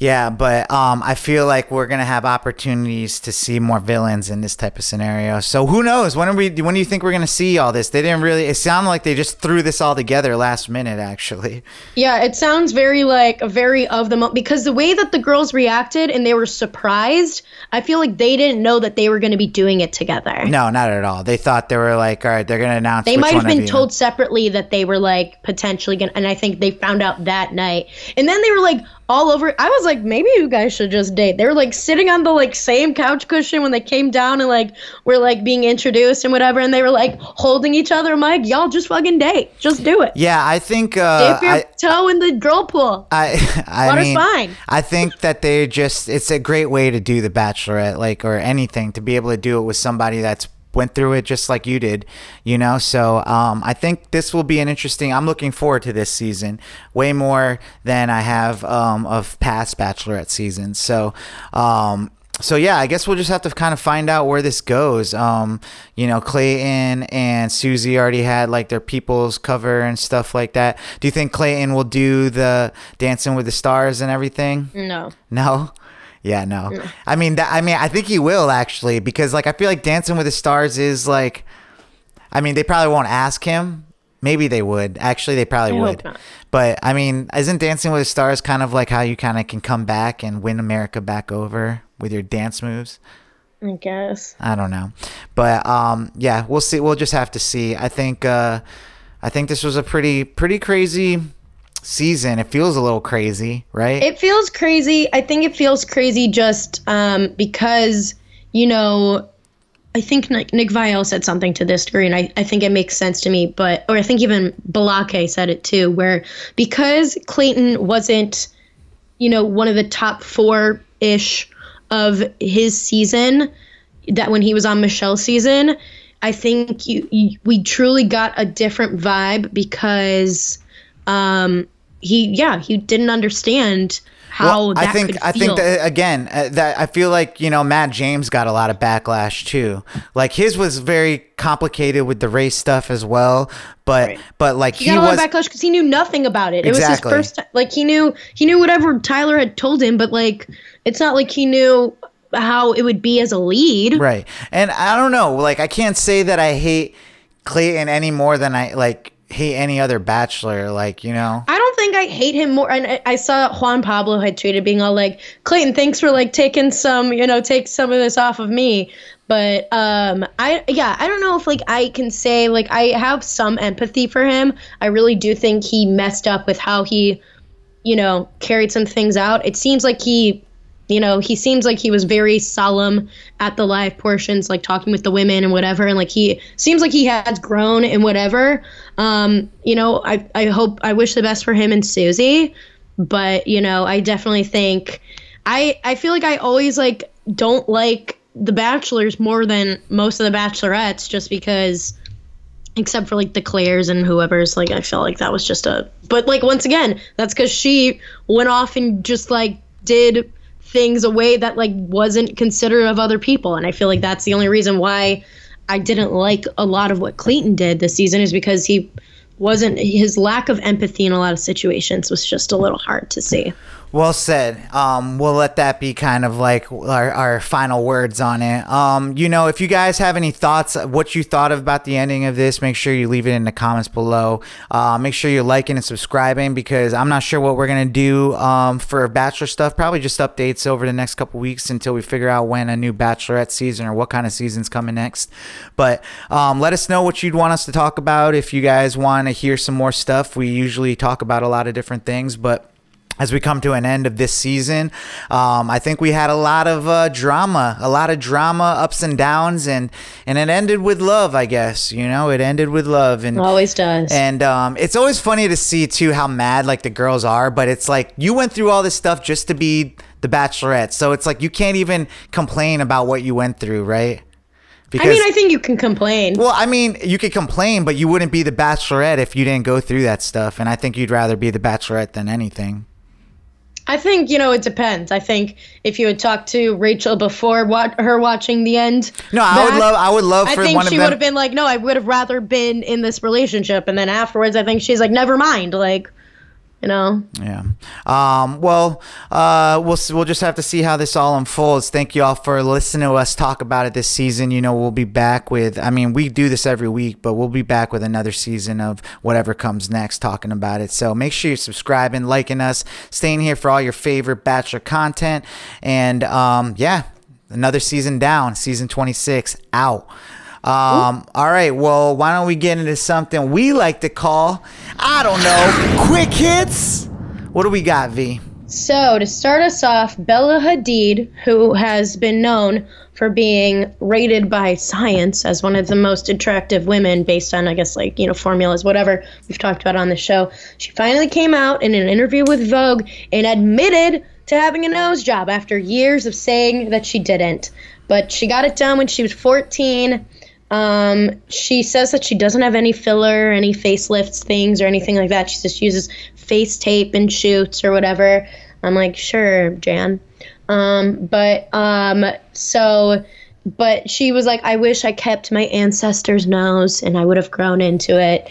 Yeah, but um, I feel like we're gonna have opportunities to see more villains in this type of scenario. So who knows? When are we? When do you think we're gonna see all this? They didn't really. It sounded like they just threw this all together last minute. Actually, yeah, it sounds very like very of the moment because the way that the girls reacted and they were surprised, I feel like they didn't know that they were going to be doing it together. no, not at all. They thought they were like, all right, they're gonna announce. They might have been told separately that they were like potentially gonna, and I think they found out that night. And then they were like, all over. I was like, maybe you guys should just date. They were like sitting on the like same couch cushion when they came down and like were like being introduced and whatever, and they were like holding each other. I'm like, y'all just fucking date. Just do it. Yeah, I think uh, Dip your I, toe in the girl pool. I, [LAUGHS] I Water's mean, fine. I think that they just, it's a great way to do the bachelorette, like, or anything, to be able to do it with somebody that's went through it just like you did, you know? So, um, I think this will be an interesting, I'm looking forward to this season way more than I have, um, of past bachelorette seasons. So, um, so yeah, I guess we'll just have to kind of find out where this goes. Um, you know, Clayton and Susie already had like their people's cover and stuff like that. Do you think Clayton will do the Dancing with the Stars and everything? No. No. Yeah, no. I mean, that, I mean, I think he will actually because like I feel like Dancing with the Stars is like, I mean, they probably won't ask him. Maybe they would. Actually, they probably I would. But I mean, isn't Dancing with the Stars kind of like how you kind of can come back and win America back over with your dance moves? I guess. I don't know, but um, yeah, we'll see. We'll just have to see. I think uh, I think this was a pretty pretty crazy season. It feels a little crazy, right? It feels crazy. I think it feels crazy just um, because, you know, I think Nick, Nick said something to this degree, and I, I think it makes sense to me. But, or I think even Balake said it too, where because Clayton wasn't, you know, one of the top four ish of his season, that when he was on Michelle's season, I think you, you we truly got a different vibe because um he yeah he didn't understand how Well, that I think could I think that again uh, that I feel like you know Matt James got a lot of backlash too. Like his was very complicated with the race stuff as well, but Right. but like he he, got a lot was of backlash because he knew nothing about it. Exactly. It was his first ti- like he knew he knew whatever Tyler had told him, but like it's not like he knew how it would be as a lead. right. And I don't know, like I can't say that I hate Clayton any more than I like hate any other bachelor. Like you know, I don't think I hate him more. And I, saw Juan Pablo had tweeted being all like, Clayton, thanks for like taking some, you know, take some of this off of me. But um, I yeah, I don't know if like I can say like I have some empathy for him. I really do think he messed up with how he, you know, carried some things out. It seems like he you know, he seems like he was very solemn at the live portions, like talking with the women and whatever. And like he seems like he has grown and whatever. Um, you know, I, I hope, I wish the best for him and Susie. But, you know, I definitely think, I, I feel like I always like don't like the bachelors more than most of the bachelorettes just because except for like the Clares and whoever's like I felt like that was just a but like once again that's because she went off and just like did things a way that like wasn't considerate of other people and I feel like that's the only reason why I didn't like a lot of what Clayton did this season is because he wasn't his lack of empathy in a lot of situations was just a little hard to see. Well said. Um, we'll let that be kind of like our, our final words on it. Um, you know, if you guys have any thoughts, what you thought about the ending of this, make sure you leave it in the comments below. Uh, make sure you're liking and subscribing because I'm not sure what we're gonna do um, for Bachelor stuff. Probably just updates over the next couple weeks until we figure out when a new Bachelorette season or what kind of season's coming next. But um, let us know what you'd want us to talk about. If you guys want to hear some more stuff, we usually talk about a lot of different things, but as we come to an end of this season, um, I think we had a lot of uh, drama, a lot of drama, ups and downs, and and it ended with love. I guess you know it ended with love, and Always does. and um, it's always funny to see too how mad like the girls are. But it's like you went through all this stuff just to be the Bachelorette, so it's like you can't even complain about what you went through, right? Because I mean, I think you can complain. well, I mean, you could complain, but you wouldn't be the Bachelorette if you didn't go through that stuff. And I think you'd rather be the Bachelorette than anything. I think you know it depends. I think if you had talked to Rachel before what her watching the end, No, I would love. I would love I think she would have been like, no, I would have rather been in this relationship. And then afterwards, I think she's like, never mind. Like, you know, Yeah. Um, well, uh, we'll we'll just have to see how this all unfolds. Thank you all for listening to us talk about it this season. You know, we'll be back with. I mean, we do this every week, but we'll be back with another season of whatever comes next, talking about it. So make sure you're subscribing, liking us, staying here for all your favorite Bachelor content, and um, yeah, another season down, season 26 out. Um, all right, well, why don't we get into something we like to call, I don't know, quick hits? What do we got, V? So, to start us off, Bella Hadid, who has been known for being rated by science as one of the most attractive women based on, I guess, like, you know, formulas, whatever we've talked about on the show, she finally came out in an interview with Vogue and admitted to having a nose job after years of saying that she didn't. But she got it done when she was 14. Um, she says that she doesn't have any filler, any facelifts things, or anything like that. She just uses face tape and shoots or whatever. I'm like, sure, Jan. Um, but um, so, but she was like, I wish I kept my ancestors' nose and I would have grown into it.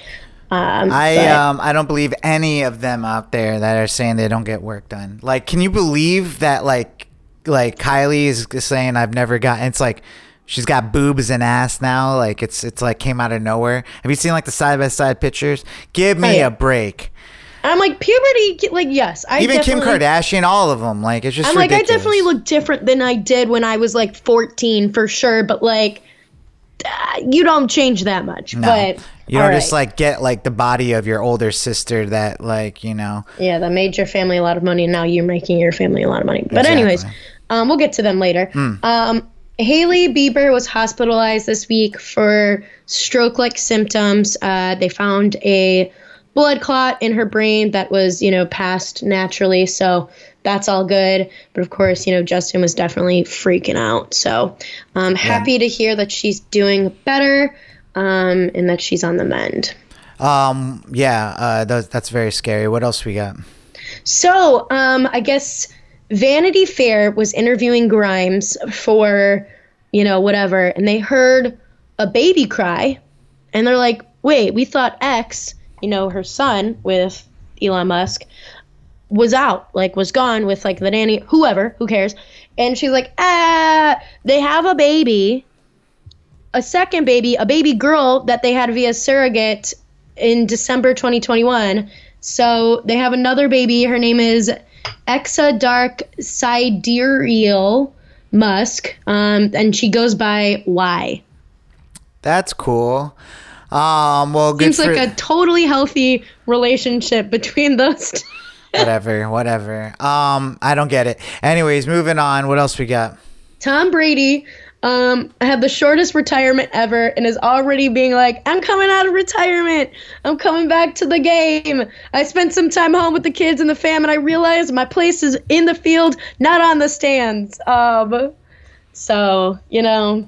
Um, I but- um I don't believe any of them out there that are saying they don't get work done. Like, can you believe that? Like, like Kylie is saying I've never gotten. It's like she's got boobs and ass now. Like it's it's like came out of nowhere. Have you seen like the side by side pictures? Give me Hey. a break. I'm like puberty. Like yes, I Even Kim Kardashian, all of them. Like it's just I'm like, I definitely look different than I did when I was like 14 for sure, but like, uh, you don't change that much. No. But you don't all just like get like the body of your older sister that like you know. yeah, that made your family a lot of money, and now you're making your family a lot of money. But Exactly. Anyways, um, we'll get to them later. Um, Hailey Bieber was hospitalized this week for stroke-like symptoms. Uh, they found a blood clot in her brain that was, you know, passed naturally. So that's all good. But of course, you know, Justin was definitely freaking out. So I'm happy to hear that she's doing better um, and that she's on the mend. Um. Yeah. Uh. Those, that's very scary. What else we got? So, um, I guess Vanity Fair was interviewing Grimes for, you know, whatever, and they heard a baby cry, and they're like, "Wait, we thought X, you know, her son with Elon Musk, was out, like was gone with like the nanny, whoever, who cares?" And she's like, "Ah, they have a baby." A second baby, a baby girl that they had via surrogate in December 2021. So they have another baby. Her name is Exa Dark Sidereal Musk, um, and she goes by Y. That's cool. Um. Well, good Seems like a totally healthy relationship between [LAUGHS] those. Two. whatever. Whatever. Um. I don't get it. Anyways, moving on. What else we got? Tom Brady um, I had the shortest retirement ever and is already being like, I'm coming out of retirement. I'm coming back to the game. I spent some time home with the kids and the fam, and I realized my place is in the field, not on the stands. Um, so, you know,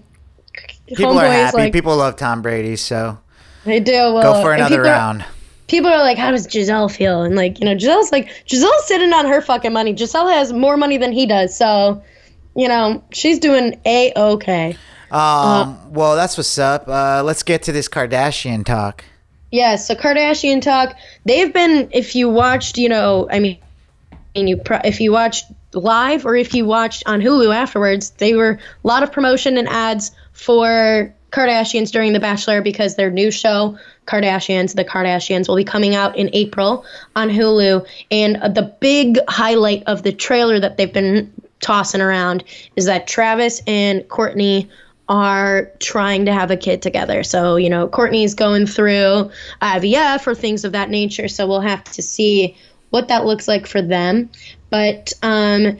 People are happy. like, People love Tom Brady, so they do. Well, go for another people are- round. people are like, how does Gisele feel? And like, you know, Gisele's like, Gisele's sitting on her fucking money. Gisele has more money than he does. So, you know, she's doing a okay. Um. well, that's what's up. Uh. Let's get to this Kardashian talk. Yeah, so Kardashian talk. They've been, if you watched, you know, I mean, and you pro- if you watched live or if you watched on Hulu afterwards, they were a lot of promotion and ads for Kardashians during The Bachelor because their new show, Kardashians, The Kardashians, will be coming out in April on Hulu. And uh, the big highlight of the trailer that they've been tossing around is that Travis and Kourtney are trying to have a kid together. So, you know, Kourtney's going through IVF or things of that nature. So we'll have to see what that looks like for them. But um,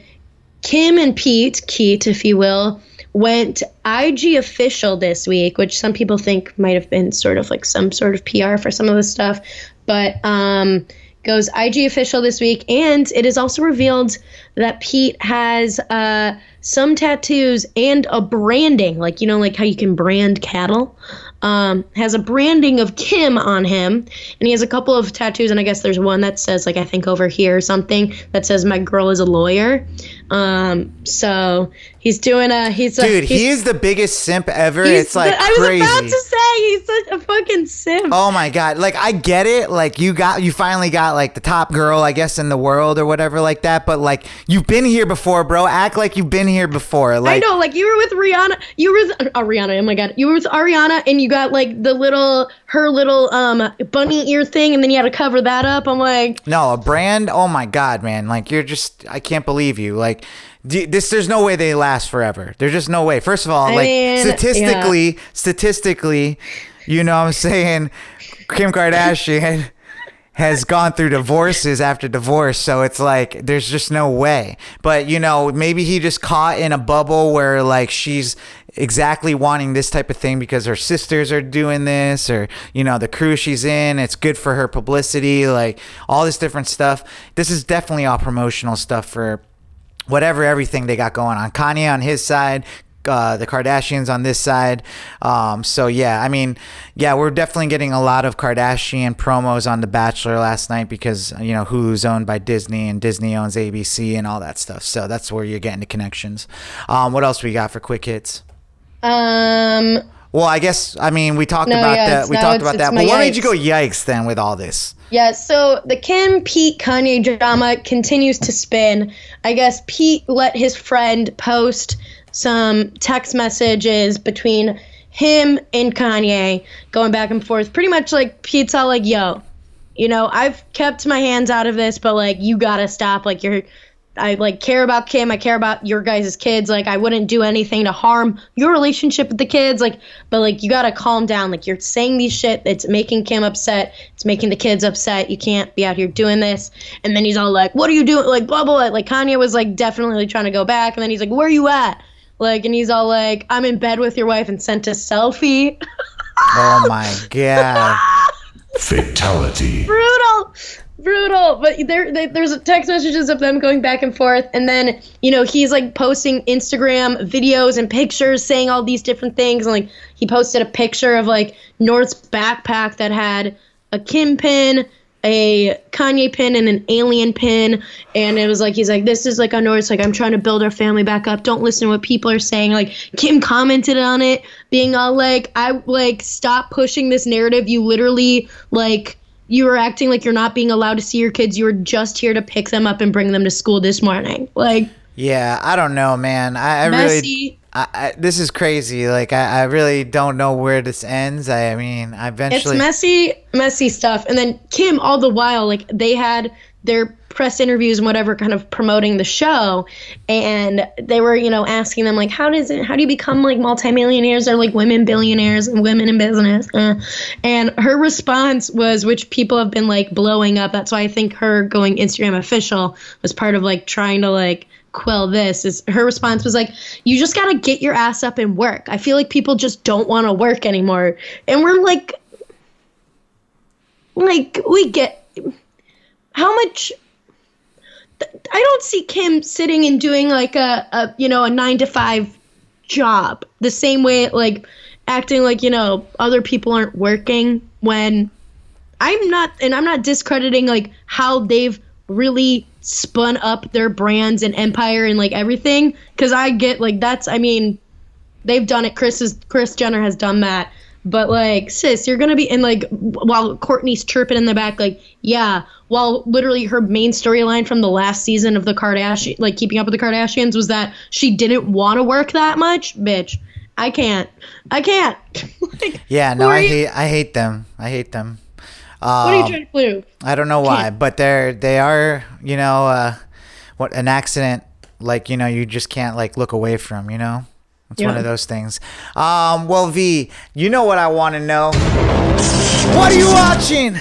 Kim and Pete, Keat, if you will, went IG official this week, which some people think might have been sort of like some sort of PR for some of the stuff. But um, goes IG official this week. And it is also revealed that Pete has uh, some tattoos and a branding, like, you know, like how you can brand cattle. Um, has a branding of Kim on him, and he has a couple of tattoos. And I guess there's one that says, like, I think over here or something that says, "My girl is a lawyer." Um, so he's doing a he's a, Dude, he's, he is the biggest simp ever. It's like I was crazy. about to say he's such a fucking simp. Oh my god! Like I get it. Like you got, you finally got like the top girl, I guess, in the world or whatever like that. But like you've been here before, bro. Act like you've been here before. I know, like you were with Rihanna. You were with uh, Ariana. Oh my god, you were with Ariana, and you got like the little her little um bunny ear thing, and then you had to cover that up. I'm like, no, a brand. Oh my god, man! Like you're just, I can't believe you. Like this, there's no way they last forever. There's just no way. First of all, I like mean, statistically, statistically, you know, what I'm saying Kim Kardashian. [LAUGHS] has gone through divorces after divorce, so it's like there's just no way. But you know, maybe he just caught in a bubble where like she's exactly wanting this type of thing because her sisters are doing this or you know the crew she's in it's good for her publicity like all this different stuff this is definitely all promotional stuff for whatever everything they got going on kanye on his side uh, the Kardashians on this side. Um, so yeah, I mean, yeah, we're definitely getting a lot of Kardashian promos on The Bachelor last night because you know who's owned by Disney and Disney owns ABC and all that stuff. So that's where you're getting the connections. Um, what else we got for quick hits? Um, Well, I guess I mean we talked No, about yeah, that. We talked it's- about it's that. But what made you go yikes then with all this? Yeah, so the Kim Pete Kanye drama continues to spin. I guess Pete let his friend post some text messages between him and Kanye going back and forth. Pretty much like Pete's all like, yo, you know, I've kept my hands out of this, but like, you gotta stop. Like, you're. I like care about Kim. I care about your guys' kids. Like I wouldn't do anything to harm your relationship with the kids. Like, but like you gotta calm down. Like you're saying these shit. It's making Kim upset. It's making the kids upset. You can't be out here doing this. And then he's all like, "What are you doing?" Like blah blah. blah. Like Kanye was like definitely trying to go back. And then he's like, "Where are you at?" Like, and he's all like, "I'm in bed with your wife," and sent a selfie. Oh my god. [LAUGHS] Fatality. brutal brutal. But there, there there's text messages of them going back and forth. And then you know he's like posting instagram videos and pictures saying all these different things. And like he posted a picture of like north's backpack that had a kim pin a kanye pin and an alien pin. And it was like he's like this is like on north's like i'm trying to build our family back up. Don't listen to what people are saying. Like kim commented on it being all like i like stop pushing this narrative. You literally like you were acting like you're not being allowed to see your kids. You were just here to pick them up and bring them to school this morning. Like Yeah, I don't know, man. I, I really. I, I, this is crazy. Like I, I really don't know where this ends. I, I mean, I It's messy, messy stuff. And then Kim, all the while, like they had their press interviews and whatever, kind of promoting the show, and they were, you know, asking them like, how does it, how do you become like multimillionaires or like women billionaires and women in business? Uh, and her response was, which people have been like blowing up. That's why I think her going Instagram official was part of like trying to like quell this is her response was like you just got to get your ass up and work i feel like people just don't want to work anymore and we're like like we get how much i don't see kim sitting and doing like a, a you know a nine to five job the same way like acting like you know other people aren't working when i'm not and i'm not discrediting like how they've really spun up their brands and empire and like everything because i get like that's i mean they've done it. Kris is kris jenner has done that but like sis you're gonna be in like while kourtney's chirping in the back like yeah while literally her main storyline from the last season of the kardashian like keeping up with the kardashians was that she didn't want to work that much bitch i can't i can't [LAUGHS] like, yeah, no, I you- hate. I hate them. I hate them. what are you Um, trying to prove I don't know why, Can't. but they're they are. You know, uh, what an accident. Like you know, you just can't like look away from. You know. It's one of those things. Um, well, V, you know what I want to know. What are you watching?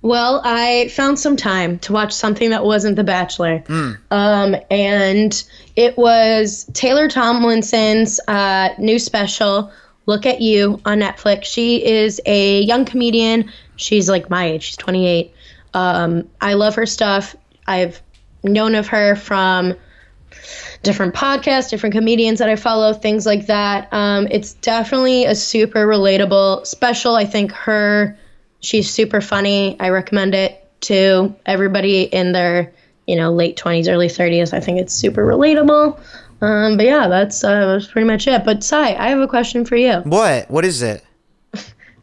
Well, I found some time to watch something that wasn't The Bachelor. Um, and it was Taylor Tomlinson's uh, new special, Look at You, on Netflix. She is a young comedian. She's like my age, she's 28. Um, I love her stuff. I've known of her from different podcasts, different comedians that I follow, things like that. Um, it's definitely a super relatable special. I think her, she's super funny. I recommend it to everybody in their, you know, late 20s, early 30s. I think it's super relatable. Um, but yeah, that's, uh, that's pretty much it. But Sai, I have a question for you. What? What is it?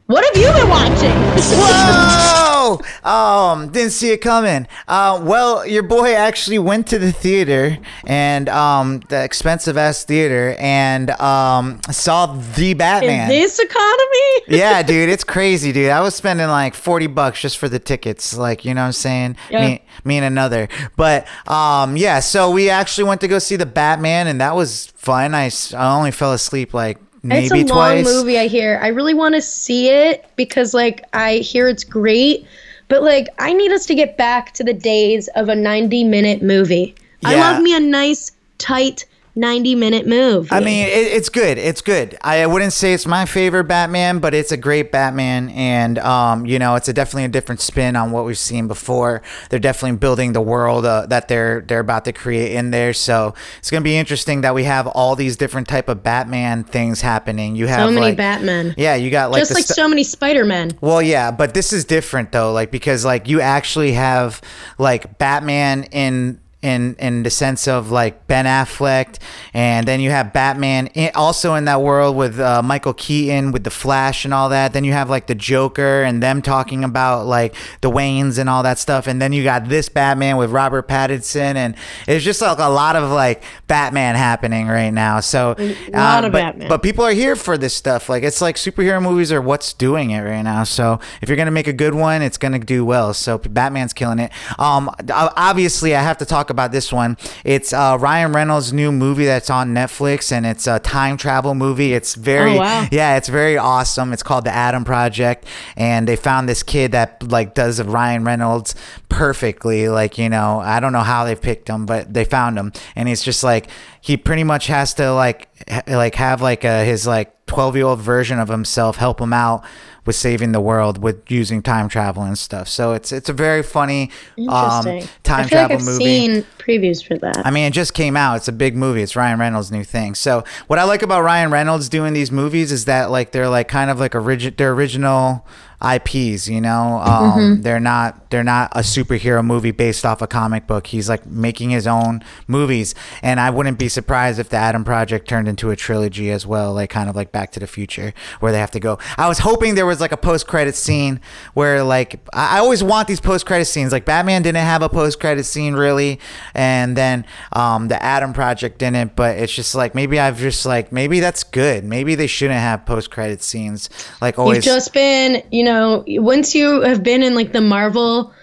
What have you been watching? [LAUGHS] Whoa! Um, didn't see it coming. Uh, well, your boy actually went to the theater and um, the expensive ass theater and um, saw the Batman. In this economy? [LAUGHS] yeah, dude, it's crazy, dude. I was spending like 40 bucks just for the tickets, like, you know what I'm saying? Yeah. Me, me and another. But um yeah, so we actually went to go see the Batman and that was fun. I, I only fell asleep like maybe it's a twice. long movie i hear i really want to see it because like i hear it's great but like I need us to get back to the days of a 90 minute movie. I love me a nice, tight 90 minute move. I mean, it, it's good. It's good. I wouldn't say it's my favorite Batman, but it's a great Batman, and um, you know, it's a definitely a different spin on what we've seen before. They're definitely building the world uh, that they're they're about to create in there. So it's gonna be interesting that we have all these different type of Batman things happening. You have so many like, Batmen. Yeah, you got like Just like st- so many Spider-Men. Well, yeah, but this is different though, like because like you actually have like Batman in in in the sense of like Ben Affleck, and then you have Batman in, also in that world with uh, Michael Keaton with the Flash and all that. Then you have like the Joker and them talking about like the Waynes and all that stuff, and then you got this Batman with Robert Pattinson, and it's just like a lot of like Batman happening right now. So A lot uh, of but, Batman. but people are here for this stuff. Like it's like superhero movies are what's doing it right now. So if you're gonna make a good one, it's gonna do well. So Batman's killing it. Um, obviously I have to talk about this one. It's uh, Ryan Reynolds' new movie that's on Netflix, and it's a time travel movie. It's very Oh, wow. yeah, it's very awesome. It's called The Adam Project, and they found this kid that like does Ryan Reynolds perfectly. Like you know, I don't know how they picked him, but they found him, and he's just like he pretty much has to like ha- like have like a, his like 12 year old version of himself help him out with saving the world with using time travel and stuff. So it's it's a very funny um, Interesting. time I feel travel like I've movie. seen previews for that. I mean, it just came out. It's a big movie. It's Ryan Reynolds' new thing. So what I like about Ryan Reynolds doing these movies is that like they're like kind of like origi- they're original IPs. You know, um, Mm-hmm. they're not they're not a superhero movie based off a comic book. He's like making his own movies, and I wouldn't be surprised if the Adam Project turned into a trilogy as well, like kind of like Back to the Future, where they have to go. I was hoping there was like a post credit scene where like I I always want these post credit scenes. Like Batman didn't have a post credit scene really, and then um, the Adam Project didn't. But it's just like maybe I've just like maybe that's good. Maybe they shouldn't have post credit scenes. Like always. You've just been, you know, once you have been in like the Marvel,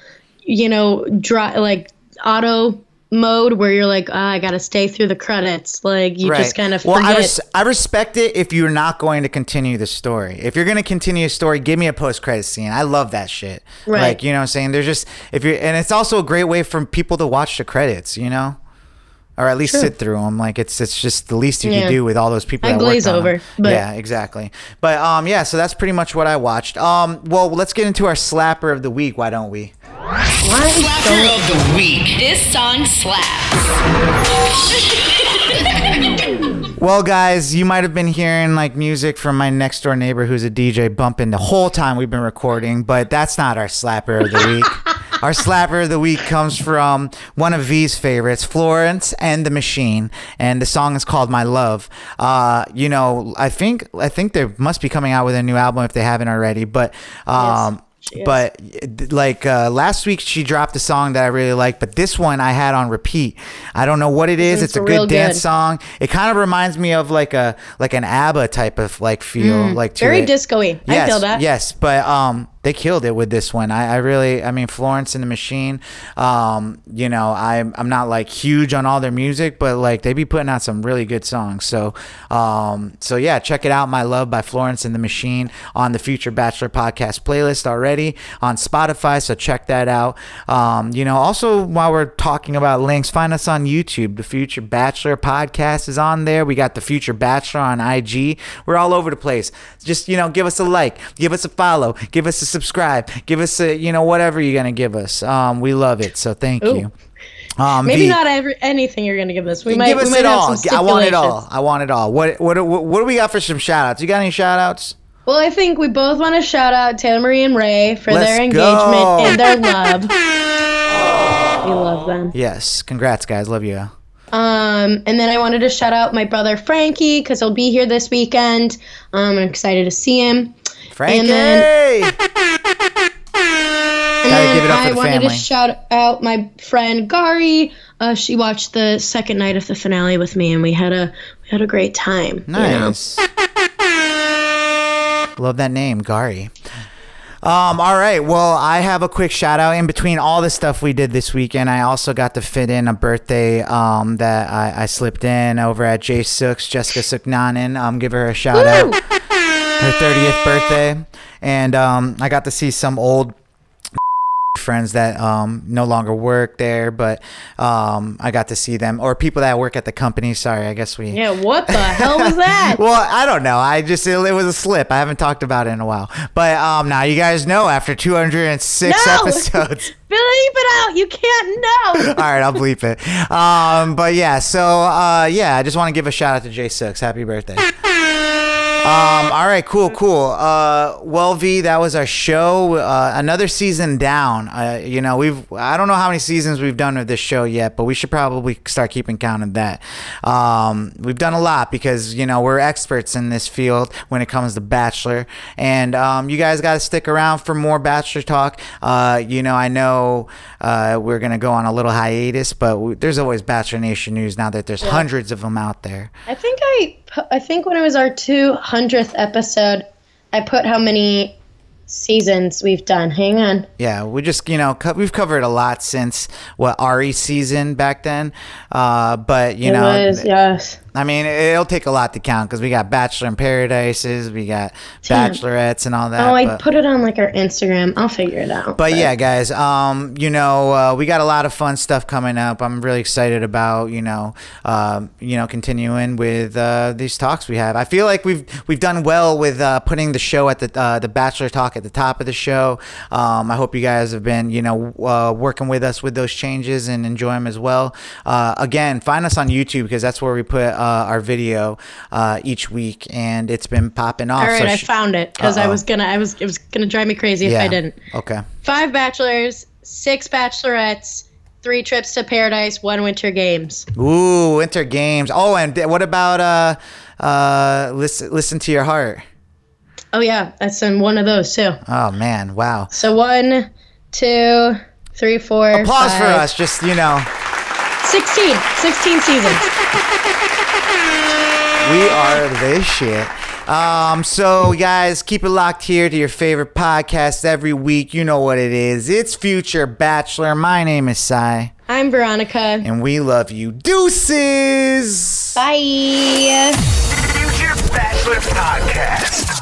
you know, dry, like auto mode where you're like, ah, I gotta stay through the credits. Like you just kind of well, forget. I, res- I respect it if you're not going to continue the story. If you're going to continue a story, give me a post credit scene. I love that shit. Right. Like, you know what I'm saying? There's just, if you're, and it's also a great way for people to watch the credits, you know? Or at least True. sit through them. Like it's it's just the least you Yeah. can do with all those people. I that glaze worked on 'em. over, but- yeah, exactly. But um, yeah. So that's pretty much what I watched. Um, well, let's get into our slapper of the week. Why don't we? Why Slapper don't- of the week. This song slaps. [LAUGHS] Well, guys, you might have been hearing like music from my next door neighbor who's a DJ bumping the whole time we've been recording, but that's not our slapper of the week. [LAUGHS] our slapper of the week comes from one of V's favorites, Florence and the Machine, and the song is called "My Love." Uh, you know, I think I think they must be coming out with a new album if they haven't already, but um, is. but like uh, last week she dropped a song that I really like, but this one I had on repeat. I don't know what it is. It's It's a good dance good. song. It kind of reminds me of like a like an ABBA type of like feel, like Mm. very it. disco-y. I Yes, feel that. Yes, but um, they killed it with this one. I, I really, I mean, Florence and the Machine. Um, you know, I'm I'm not like huge on all their music, but like they be putting out some really good songs. So, um, so yeah, check it out. My Love by Florence and the Machine on the Future Bachelor podcast playlist already on Spotify. So check that out. Um, you know, also while we're talking about links, find us on YouTube. The Future Bachelor podcast is on there. We got the Future Bachelor on IG. We're all over the place. Just you know, give us a like, give us a follow, give us a subscribe, give us a you know whatever you're gonna give us. Um, we love it. So thank Ooh. you. Um, Maybe not every, anything you're gonna give us. We might, give us might it all. I want it all. I want it all. What what what, what do we got for some shout outs? You got any shout outs? Well, I think we both want to shout out Taylor Marie and Ray for Let's their go. engagement and their [LAUGHS] love. we love them. Yes. Congrats, guys. Love you. Um, and then I wanted to shout out my brother Frankie because he'll be here this weekend. Um, I'm excited to see him. Frankie. then- [LAUGHS] Gotta And give it up I the wanted family. to shout out my friend Gari. Uh, she watched the second night of the finale with me, and we had a we had a great time. you know? Nice. [LAUGHS] Love that name, Gary. Um, all right. Well, I have a quick shout out in between all the stuff we did this weekend. I also got to fit in a birthday um, that I, I slipped in over at Jay Sooks, Jessica Suknanen. Um, give her a shout out. [LAUGHS] Her 30th birthday. And um, I got to see some old friends that um, no longer work there, but um, I got to see them, or people that work at the company. Sorry, I guess we. Yeah, what the hell was that? [LAUGHS] Well, I don't know. I just it, it was a slip. I haven't talked about it in a while, but um, now you guys know after 206 No! episodes. [LAUGHS] Bleep it out. You can't know. [LAUGHS] All right, I'll bleep it. Um, but yeah, so uh, yeah, I just want to give a shout out to Jay Six. Happy birthday. Um, all right, cool, cool. Uh, well, V, that was our show. Uh, another season down. Uh, you know, we've I don't know how many seasons we've done of this show yet, but we should probably start keeping count of that. Um, we've done a lot because you know we're experts in this field when it comes to Bachelor, and um, you guys got to stick around for more Bachelor talk. Uh, you know, I know uh, we're gonna go on a little hiatus, but we, there's always Bachelor Nation news now that there's hundreds of them out there. I think I, I think when it was our 200th episode, I put how many seasons we've done. Hang on. Yeah, we just you know co- we've covered a lot since what Arie season back then, uh, but you it know, was, yes. I mean it'll take a lot to count because we got Bachelor in Paradises, we got Bachelorettes and all that. Oh, I but- put it on like our Instagram. I'll figure it out. But yeah, guys, um, you know, uh, we got a lot of fun stuff coming up. I'm really excited about, you know, um, you know, continuing with uh, these talks we have. I feel like we've we've done well with uh, putting the show at the uh, the Bachelor talk at the top of the show. Um, I hope you guys have been, you know, uh, working with us with those changes and enjoy them as well. Uh, again, find us on YouTube because that's where we put uh, our video uh, each week, and it's been popping off. All right, so I found it because I was gonna, I was, it was gonna drive me crazy if. I didn't. Okay. Five bachelors, six bachelorettes, three trips to paradise, one winter games. Ooh, winter games. Oh, and what about uh uh listen listen to your heart? Oh yeah, that's in one of those too. Oh man, wow. So one, two, three, four, Applause for us. Just, you know, 16. 16 seasons. [LAUGHS] we are this shit. Um, so guys, keep it locked here to your favorite podcast every week. You know what it is. It's Future Bachelor. My name is Cy, I'm Veronica. and we love you. Deuces. Bye. Future Bachelor Podcast.